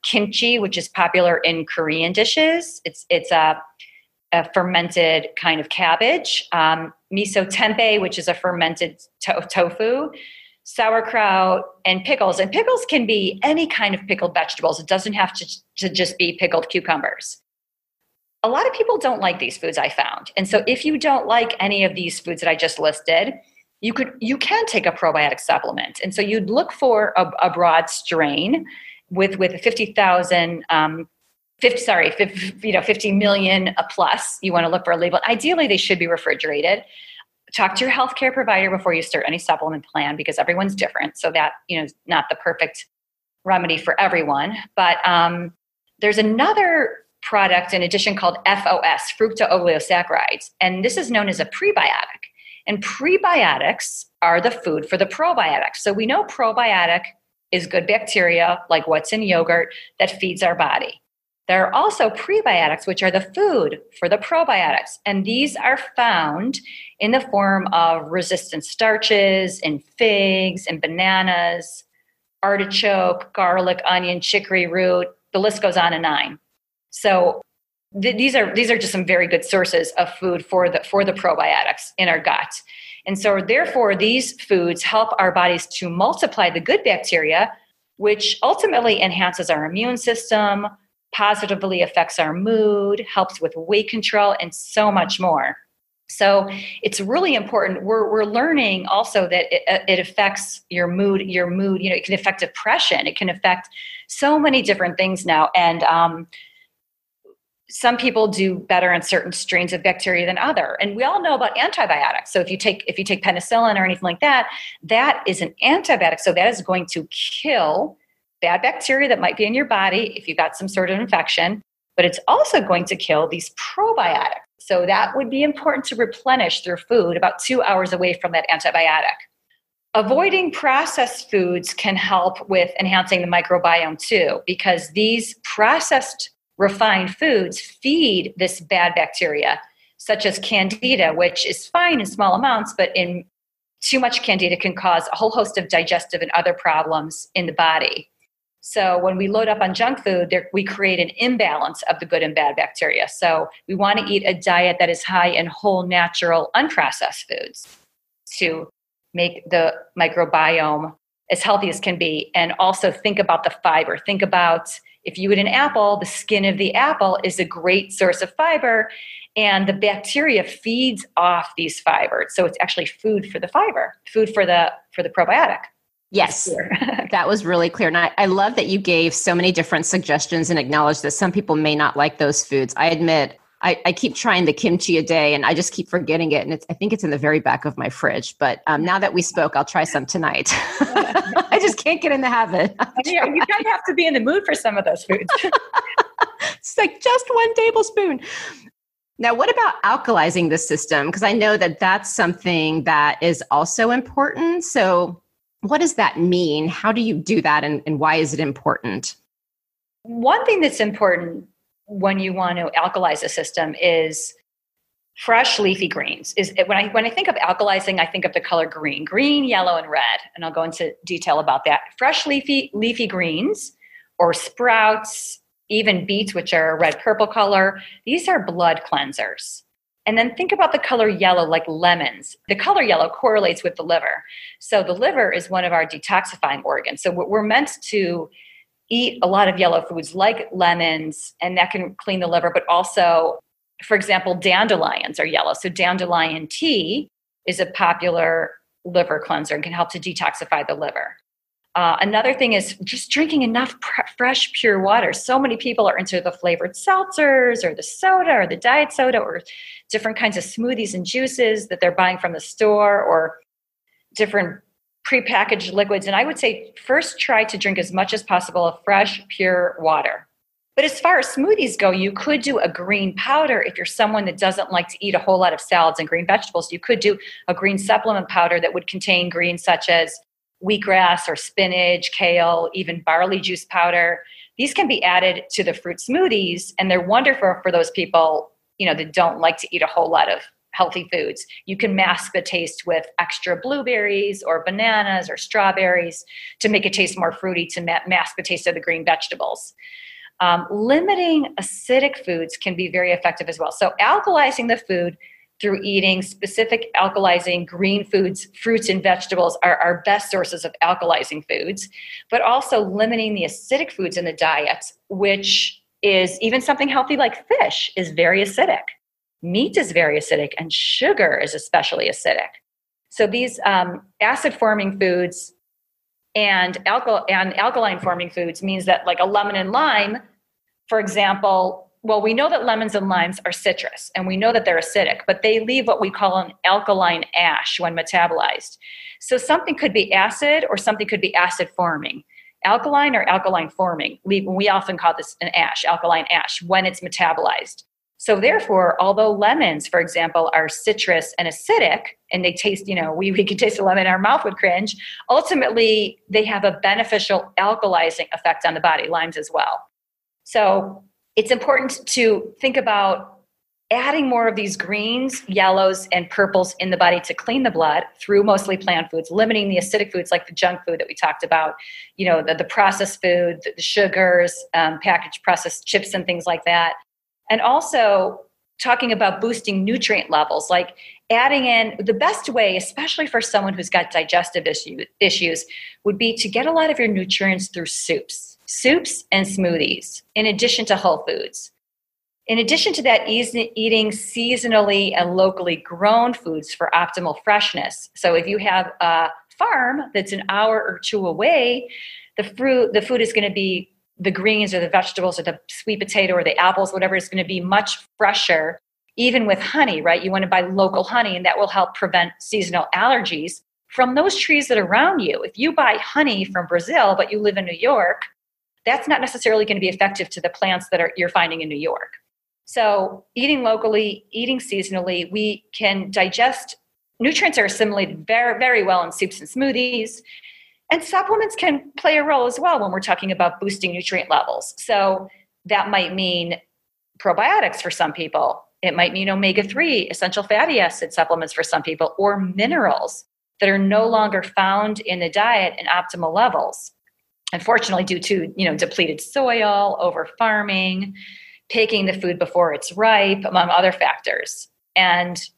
Kimchi, which is popular in Korean dishes, it's it's a, a fermented kind of cabbage. Um, miso tempeh, which is a fermented to- tofu sauerkraut and pickles and pickles can be any kind of pickled vegetables it doesn't have to, to just be pickled cucumbers a lot of people don't like these foods i found. And so if you don't like any of these foods that i just listed you could you can take a probiotic supplement. And so you'd look for a, a broad strain with with 50000 um, 50, sorry 50, you know 50 million a plus you want to look for a label. Ideally they should be refrigerated. Talk to your healthcare provider before you start any supplement plan because everyone's different. So that you know is not the perfect remedy for everyone. But um, there's another product in addition called FOS, fructooligosaccharides. And this is known as a prebiotic. And prebiotics are the food for the probiotics. So we know probiotic is good bacteria, like what's in yogurt, that feeds our body. There are also prebiotics, which are the food for the probiotics. And these are found in the form of resistant starches in figs and bananas, artichoke, garlic, onion, chicory root. The list goes on and on. So th- these are these are just some very good sources of food for the for the probiotics in our gut. And so therefore these foods help our bodies to multiply the good bacteria which ultimately enhances our immune system, positively affects our mood, helps with weight control and so much more. So it's really important. We're, we're learning also that it, it, affects your mood, your mood, you know, it can affect depression. It can affect so many different things now. And um, some people do better on certain strains of bacteria than other. And we all know about antibiotics. So if you take if you take penicillin or anything like that that is an antibiotic. So that is going to kill bad bacteria that might be in your body if you've got some sort of infection but it's also going to kill these probiotics. So that would be important to replenish through food about two hours away from that antibiotic. Avoiding processed foods can help with enhancing the microbiome too because these processed refined foods feed this bad bacteria, such as candida, which is fine in small amounts, but in too much candida can cause a whole host of digestive and other problems in the body. So when we load up on junk food, there, we create an imbalance of the good and bad bacteria. So we want to eat a diet that is high in whole, natural, unprocessed foods to make the microbiome as healthy as can be. And also think about the fiber. Think about if you eat an apple, the skin of the apple is a great source of fiber, and the bacteria feeds off these fibers. So it's actually food for the fiber, food for the for the probiotic. Yes, that was really clear. And I, I love that you gave so many different suggestions and acknowledged that some people may not like those foods. I admit I, I, keep trying the kimchi a day and I just keep forgetting it. And it's, I think it's in the very back of my fridge. But um, now that we spoke, I'll try some tonight. I just can't get in the habit. yeah, you kind of have to be in the mood for some of those foods. it's like just one tablespoon. Now, what about alkalizing the system? Because I know that that's something that is also important. So, what does that mean? How do you do that and, and why is it important? one thing that's important when you want to alkalize a system is fresh leafy greens. Is when i when i think of alkalizing i think of the color green green yellow and red. And i'll go into detail about that. Fresh leafy leafy greens or sprouts even beets which are a red purple color these are blood cleansers. And then think about the color yellow like lemons. The color yellow correlates with the liver. So the liver is one of our detoxifying organs. So what we're meant to eat a lot of yellow foods like lemons and that can clean the liver but also for example, dandelions are yellow. So dandelion tea is a popular liver cleanser and can help to detoxify the liver. Uh, another thing is just drinking enough pr- fresh, pure water. So many people are into the flavored seltzers or the soda or the diet soda or different kinds of smoothies and juices that they're buying from the store or different prepackaged liquids. And I would say first try to drink as much as possible of fresh, pure water. But as far as smoothies go, you could do a green powder if you're someone that doesn't like to eat a whole lot of salads and green vegetables. You could do a green supplement powder that would contain greens such as wheatgrass or spinach, kale, even barley juice powder. These can be added to the fruit smoothies, and they're wonderful for those people, you know, that don't like to eat a whole lot of healthy foods. You can mask the taste with extra blueberries or bananas or strawberries to make it taste more fruity to mask the taste of the green vegetables. Um, limiting acidic foods can be very effective as well. So, alkalizing the food through eating specific alkalizing green foods, fruits, and vegetables are our best sources of alkalizing foods, but also limiting the acidic foods in the diet, which is even something healthy like fish is very acidic. Meat is very acidic, and sugar is especially acidic. So, these um, acid forming foods and, and alkaline forming foods means that, like a lemon and lime, for example, well, we know that lemons and limes are citrus and we know that they're acidic, but they leave what we call an alkaline ash when metabolized. So something could be acid or something could be acid forming. Alkaline or alkaline forming, we often call this an ash, alkaline ash, when it's metabolized. So therefore, although lemons, for example, are citrus and acidic, and they taste, you know, we, we can taste a lemon, our mouth would cringe, ultimately they have a beneficial alkalizing effect on the body, limes as well. So it's important to think about adding more of these greens, yellows, and purples in the body to clean the blood through mostly plant foods, limiting the acidic foods like the junk food that we talked about, you know, the, the processed food, the sugars, um, packaged processed chips, and things like that. And also talking about boosting nutrient levels, like adding in the best way, especially for someone who's got digestive issue, issues, would be to get a lot of your nutrients through soups soups and smoothies, in addition to whole foods. In addition to that, eating seasonally and locally grown foods for optimal freshness. So if you have a farm that's an hour or two away, the fruit, the food is going to be the greens or the vegetables or the sweet potato or the apples, whatever is going to be much fresher. Even with honey, right? You want to buy local honey, and that will help prevent seasonal allergies from those trees that are around you. If you buy honey from Brazil, but you live in New York, that's not necessarily going to be effective to the plants that are, you're finding in New York. So, eating locally, eating seasonally, we can digest nutrients are assimilated very, very well in soups and smoothies. And supplements can play a role as well when we're talking about boosting nutrient levels. So, that might mean probiotics for some people. It might mean omega 3 essential fatty acid supplements for some people, or minerals that are no longer found in the diet in optimal levels unfortunately due to you know depleted soil over farming picking the food before it's ripe among other factors and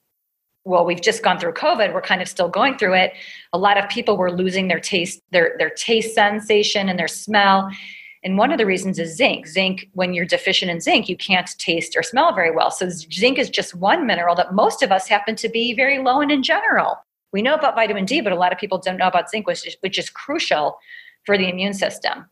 well we've just gone through covid we're kind of still going through it. A lot of people were losing their taste their their taste sensation and their smell. And one of the reasons is zinc. Zinc when you're deficient in zinc you can't taste or smell very well. So zinc is just one mineral that most of us happen to be very low in in general. We know about vitamin d but a lot of people don't know about zinc which is, which is crucial for the immune system.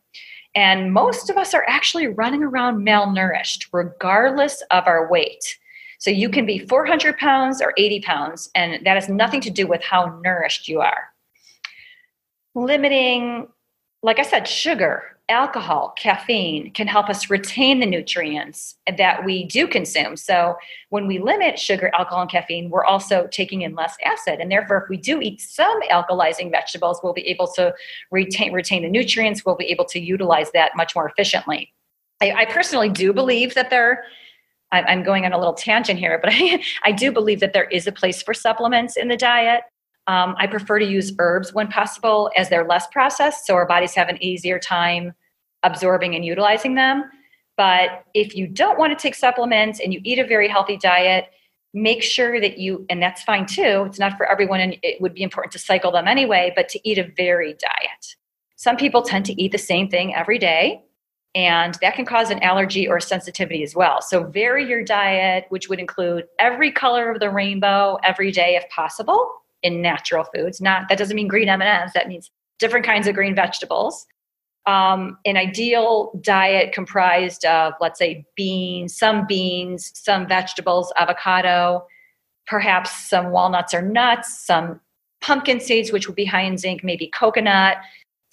And most of us are actually running around malnourished, regardless of our weight. So you can be 400 pounds or 80 pounds, and that has nothing to do with how nourished you are. Limiting, like I said, sugar, alcohol, caffeine can help us retain the nutrients that we do consume. So when we limit sugar, alcohol, and caffeine, we're also taking in less acid. And therefore, if we do eat some alkalizing vegetables, we'll be able to retain, retain the nutrients. We'll be able to utilize that much more efficiently. I, I personally do believe that there, I'm going on a little tangent here, but I, I do believe that there is a place for supplements in the diet. Um, I prefer to use herbs when possible as they're less processed, so our bodies have an easier time absorbing and utilizing them. But if you don't want to take supplements and you eat a very healthy diet, make sure that you, and that's fine too, it's not for everyone, and it would be important to cycle them anyway, but to eat a varied diet. Some people tend to eat the same thing every day, and that can cause an allergy or sensitivity as well. So vary your diet, which would include every color of the rainbow every day if possible in natural foods. Not that doesn't mean green M&Ms, that means different kinds of green vegetables um, an ideal diet comprised of, let's say, beans, some beans, some vegetables, avocado, perhaps some walnuts or nuts, some pumpkin seeds, which would be high in zinc, maybe coconut,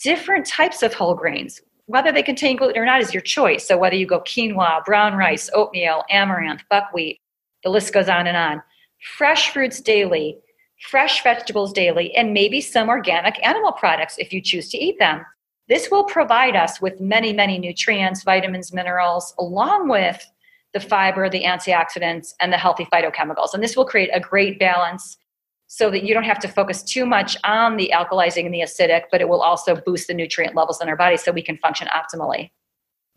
different types of whole grains. Whether they contain gluten or not is your choice. So, whether you go quinoa, brown rice, oatmeal, amaranth, buckwheat, the list goes on and on. Fresh fruits daily, fresh vegetables daily, and maybe some organic animal products if you choose to eat them. This will provide us with many, many nutrients, vitamins, minerals, along with the fiber, the antioxidants, and the healthy phytochemicals. And this will create a great balance so that you don't have to focus too much on the alkalizing and the acidic, but it will also boost the nutrient levels in our body so we can function optimally.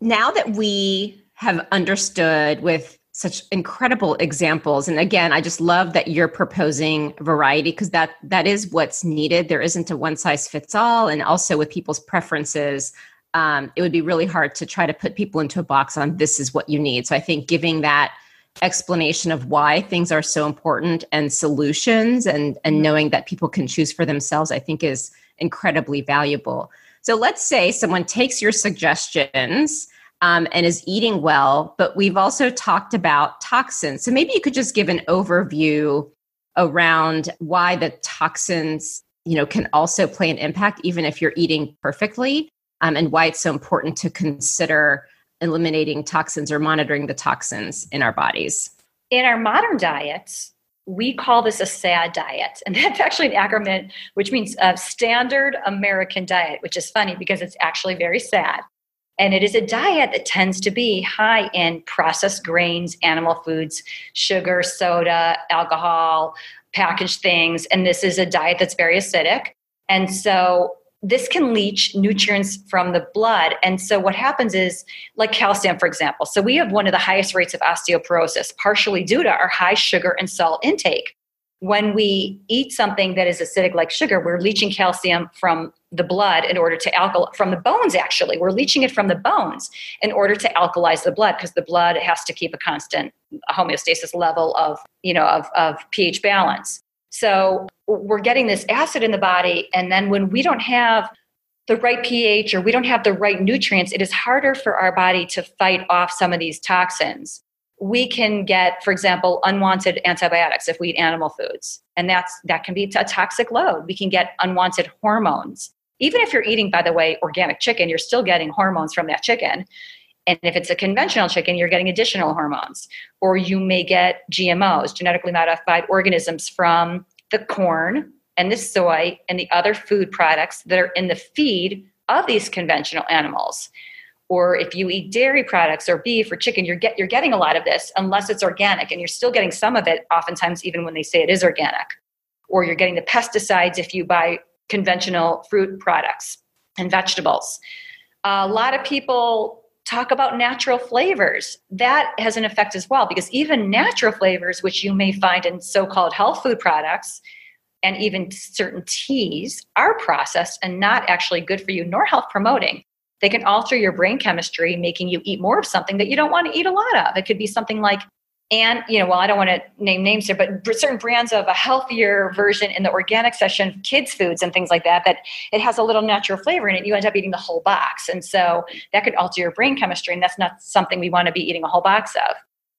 Now that we have understood with such incredible examples and again i just love that you're proposing variety because that that is what's needed there isn't a one size fits all and also with people's preferences um, it would be really hard to try to put people into a box on this is what you need so i think giving that explanation of why things are so important and solutions and and mm-hmm. knowing that people can choose for themselves i think is incredibly valuable so let's say someone takes your suggestions um, and is eating well, but we've also talked about toxins. So maybe you could just give an overview around why the toxins, you know, can also play an impact even if you're eating perfectly, um, and why it's so important to consider eliminating toxins or monitoring the toxins in our bodies. In our modern diets, we call this a SAD diet. And that's actually an acronym which means a standard American diet, which is funny because it's actually very sad. And it is a diet that tends to be high in processed grains, animal foods, sugar, soda, alcohol, packaged things. And this is a diet that's very acidic. And so this can leach nutrients from the blood. And so what happens is, like calcium, for example. So we have one of the highest rates of osteoporosis, partially due to our high sugar and salt intake when we eat something that is acidic like sugar, we're leaching calcium from the blood in order to alkalize from the bones actually we're leaching it from the bones in order to alkalize the blood because the blood has to keep a constant homeostasis level of you know of, of ph balance so we're getting this acid in the body and then when we don't have the right ph or we don't have the right nutrients it is harder for our body to fight off some of these toxins. We can get for example unwanted antibiotics if we eat animal foods and that's that can be a toxic load. We can get unwanted hormones. Even if you're eating by the way organic chicken you're still getting hormones from that chicken and if it's a conventional chicken you're getting additional hormones or you may get gmos genetically modified organisms from the corn and the soy and the other food products that are in the feed of these conventional animals. Or if you eat dairy products or beef or chicken you're get you're getting a lot of this unless it's organic and you're still getting some of it oftentimes even when they say it is organic. Or you're getting the pesticides if you buy conventional fruit products and vegetables. A lot of people talk about natural flavors that has an effect as well because even natural flavors which you may find in so-called health food products and even certain teas are processed and not actually good for you nor health promoting they can alter your brain chemistry, making you eat more of something that you don't want to eat a lot of. It could be something like, and you know, well, I don't want to name names here, but certain brands of a healthier version in the organic section, kids' foods and things like that, that it has a little natural flavor in it. You end up eating the whole box, and so that could alter your brain chemistry, and that's not something we want to be eating a whole box of.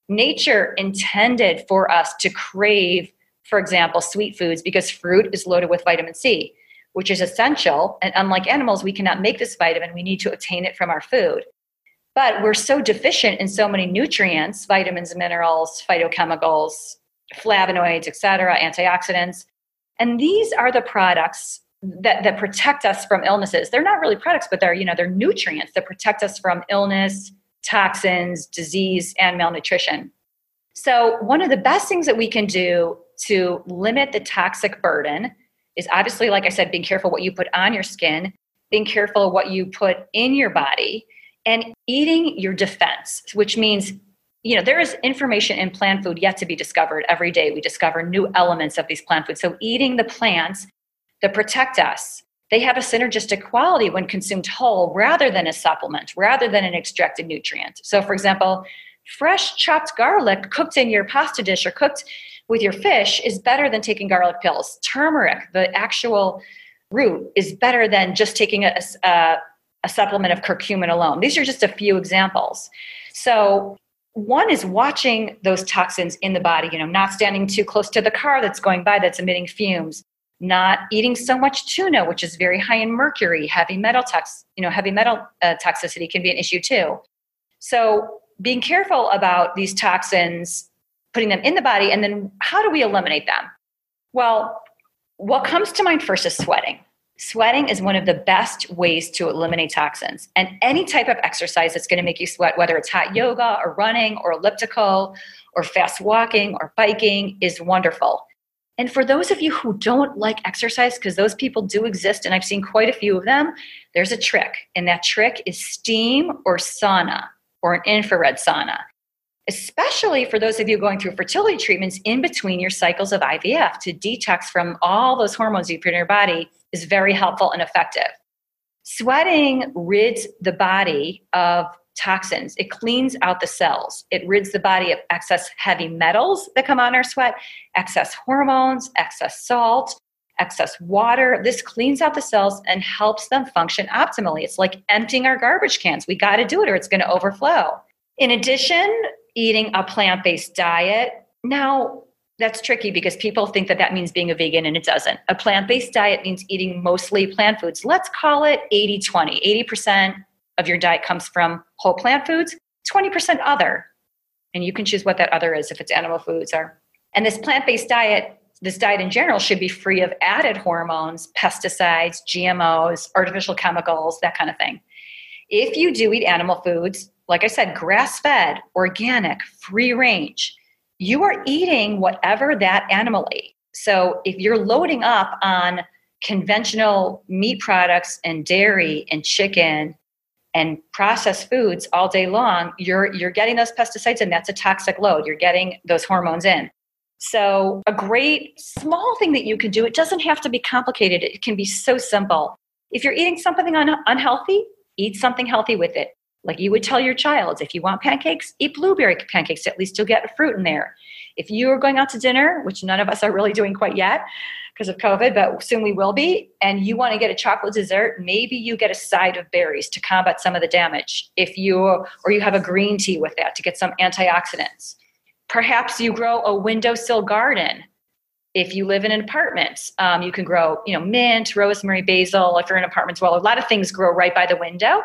Nature intended for us to crave, for example, sweet foods because fruit is loaded with vitamin C which is essential. And unlike animals, we cannot make this vitamin. We need to obtain it from our food. But we're so deficient in so many nutrients, vitamins, minerals, phytochemicals, flavonoids, etc., antioxidants. And these are the products that, that protect us from illnesses. They're not really products, but they're, you know, they're nutrients that protect us from illness, toxins, disease, and malnutrition. So, one of the best things that we can do to limit the toxic burden is obviously, like I said, being careful what you put on your skin, being careful what you put in your body, and eating your defense, which means you know there is information in plant food yet to be discovered every day. We discover new elements of these plant foods. So eating the plants that protect us they have a synergistic quality when consumed whole rather than a supplement rather than an extracted nutrient. So for example fresh chopped garlic cooked in your pasta dish or cooked with your fish is better than taking garlic pills. Turmeric the actual root is better than just taking a, a, a supplement of curcumin alone. These are just a few examples. So one is watching those toxins in the body you know not standing too close to the car that's going by that's emitting fumes not eating so much tuna which is very high in mercury heavy metal tox you know heavy metal uh, toxicity can be an issue too. So being careful about these toxins putting them in the body and then how do we eliminate them? Well what comes to mind first is sweating Sweating is one of the best ways to eliminate toxins. And any type of exercise that's going to make you sweat, whether it's hot yoga or running or elliptical or fast walking or biking, is wonderful. And for those of you who don't like exercise, because those people do exist, and I've seen quite a few of them, there's a trick. And that trick is steam or sauna or an infrared sauna especially for those of you going through fertility treatments in between your cycles of IVF to detox from all those hormones you put in your body is very helpful and effective. Sweating rids the body of toxins. It cleans out the cells. It rids the body of excess heavy metals that come on our sweat, excess hormones, excess salt, excess water. This cleans out the cells and helps them function optimally. It's like emptying our garbage cans. We got to do it or it's going to overflow. In addition, eating a plant based diet. Now, that's tricky because people think that that means being a vegan and it doesn't. A plant based diet means eating mostly plant foods. Let's call it 80 20. 80% of your diet comes from whole plant foods, 20% other. And you can choose what that other is if it's animal foods or. And this plant based diet, this diet in general, should be free of added hormones, pesticides, GMOs, artificial chemicals, that kind of thing. If you do eat animal foods, like I said, grass fed, organic, free range, you are eating whatever that animal ate. So if you're loading up on conventional meat products and dairy and chicken and processed foods all day long, you're you're getting those pesticides and that's a toxic load. You're getting those hormones in. So a great small thing that you can do, it doesn't have to be complicated. It can be so simple. If you're eating something un- unhealthy, eat something healthy with it. Like you would tell your child, if you want pancakes, eat blueberry pancakes. At least you'll get fruit in there. If you are going out to dinner, which none of us are really doing quite yet because of COVID, but soon we will be, and you want to get a chocolate dessert, maybe you get a side of berries to combat some of the damage. If you or you have a green tea with that to get some antioxidants. Perhaps you grow a windowsill garden if you live in an apartment um, you can grow you know mint rosemary basil if you're in apartments well a lot of things grow right by the window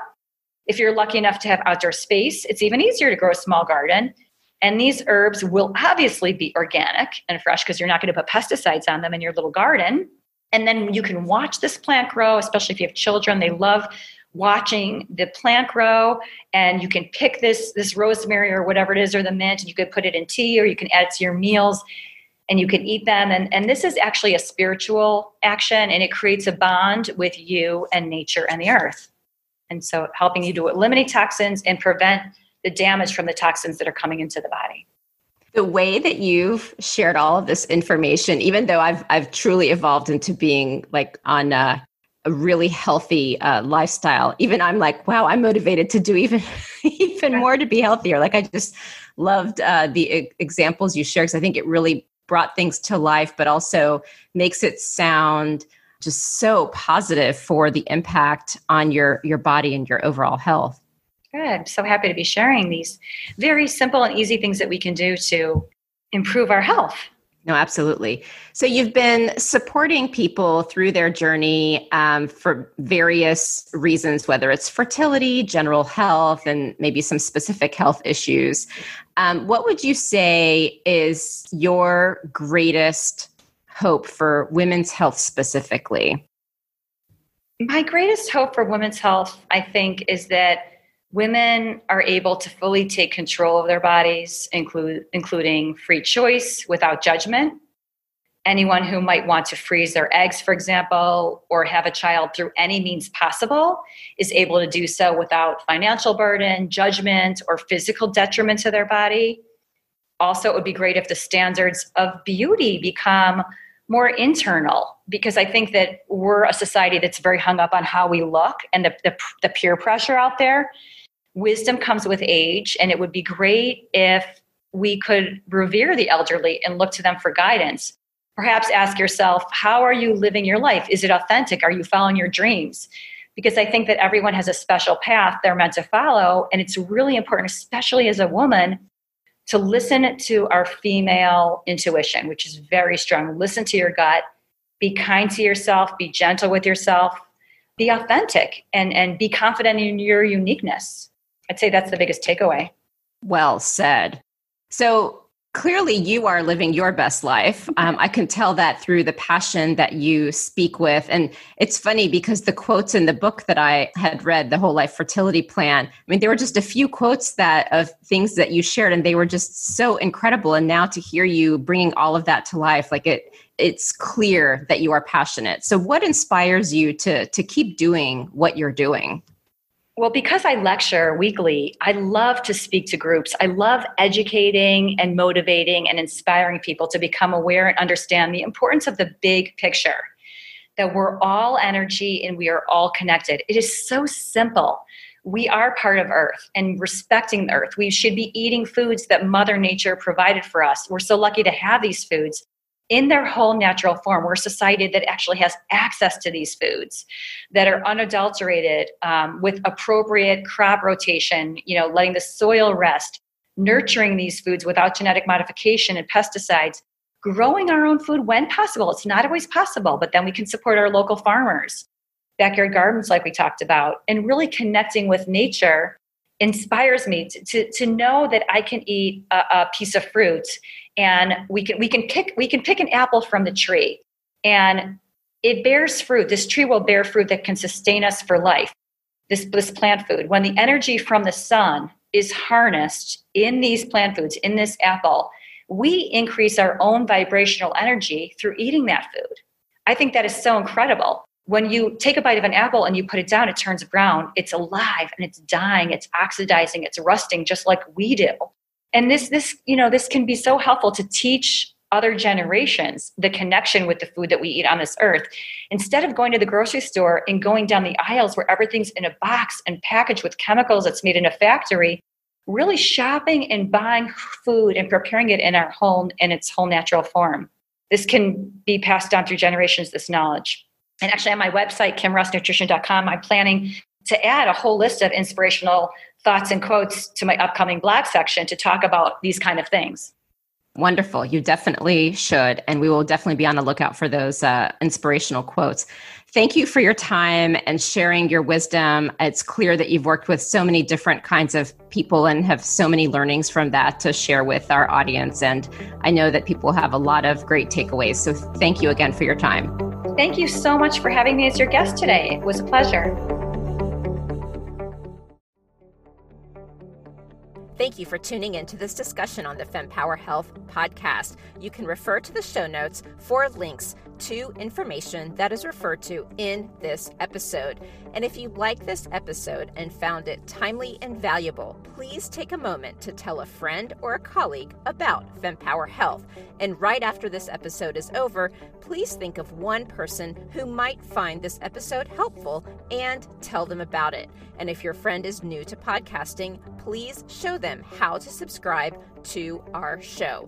if you're lucky enough to have outdoor space, it's even easier to grow a small garden. And these herbs will obviously be organic and fresh because you're not going to put pesticides on them in your little garden. And then you can watch this plant grow, especially if you have children. They love watching the plant grow and you can pick this this rosemary or whatever it is or the mint and you could put it in tea or you can add it to your meals and you can eat them and, and this is actually a spiritual action and it creates a bond with you and nature and the earth and so helping you to eliminate toxins and prevent the damage from the toxins that are coming into the body. The way that you've shared all of this information, even though I've I've truly evolved into being like on a, a really healthy uh, lifestyle, even I'm like, wow, I'm motivated to do even even more to be healthier. Like I just loved uh, the e- examples you shared because I think it really brought things to life, but also makes it sound just so positive for the impact on your your body and your overall health. Good. So happy to be sharing these very simple and easy things that we can do to improve our health. No, absolutely. So you've been supporting people through their journey um, for various reasons, whether it's fertility, general health, and maybe some specific health issues. Um, what would you say is your greatest hope for women's health specifically? My greatest hope for women's health, I think, is that women are able to fully take control of their bodies, include, including free choice without judgment. Anyone who might want to freeze their eggs, for example, or have a child through any means possible is able to do so without financial burden, judgment, or physical detriment to their body. Also, it would be great if the standards of beauty become more internal because I think that we're a society that's very hung up on how we look and the, the, the peer pressure out there. Wisdom comes with age, and it would be great if we could revere the elderly and look to them for guidance. Perhaps ask yourself, how are you living your life? Is it authentic? Are you following your dreams? Because I think that everyone has a special path they're meant to follow. And it's really important, especially as a woman, to listen to our female intuition, which is very strong. Listen to your gut, be kind to yourself, be gentle with yourself, be authentic, and, and be confident in your uniqueness. I'd say that's the biggest takeaway. Well said. So, clearly you are living your best life. Um, I can tell that through the passion that you speak with. And it's funny because the quotes in the book that I had read, the whole life fertility plan, I mean, there were just a few quotes that of things that you shared, and they were just so incredible. And now to hear you bringing all of that to life, like it, it's clear that you are passionate. So, what inspires you to to keep doing what you're doing? Well, because I lecture weekly, I love to speak to groups. I love educating and motivating and inspiring people to become aware and understand the importance of the big picture that we're all energy and we are all connected. It is so simple. We are part of Earth and respecting the Earth. We should be eating foods that Mother Nature provided for us. We're so lucky to have these foods in their whole natural form. We're a society that actually has access to these foods that are unadulterated um, with appropriate crop rotation, you know, letting the soil rest, nurturing these foods without genetic modification and pesticides, growing our own food when possible. It's not always possible, but then we can support our local farmers, backyard gardens, like we talked about, and really connecting with nature inspires me to, to, to know that I can eat a, a piece of fruit and we can we can pick we can pick an apple from the tree. And it bears fruit. This tree will bear fruit that can sustain us for life. This this plant food when the energy from the sun is harnessed in these plant foods in this apple we increase our own vibrational energy through eating that food. I think that is so incredible. When you take a bite of an apple and you put it down it turns brown. It's alive and it's dying. It's oxidizing. It's rusting just like we do and this this you know this can be so helpful to teach other generations the connection with the food that we eat on this earth. Instead of going to the grocery store and going down the aisles where everything's in a box and packaged with chemicals that's made in a factory really shopping and buying food and preparing it in our home in its whole natural form. This can be passed down through generations this knowledge. And actually on my website kimrossnutrition.com i'm planning to add a whole list of inspirational thoughts and quotes to my upcoming blog section to talk about these kind of things. Wonderful. You definitely should. And we will definitely be on the lookout for those uh, inspirational quotes. Thank you for your time and sharing your wisdom. It's clear that you've worked with so many different kinds of people and have so many learnings from that to share with our audience. And I know that people have a lot of great takeaways. So thank you again for your time. Thank you so much for having me as your guest today. It was a pleasure. Thank you for tuning in to this discussion on the FemPower Health podcast. You can refer to the show notes for links to information that is referred to in this episode. And if you like this episode and found it timely and valuable, please take a moment to tell a friend or a colleague about FemPower Health. And right after this episode is over, please think of one person who might find this episode helpful and tell them about it. And if your friend is new to podcasting, please show them how to subscribe to our show.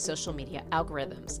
social media algorithms.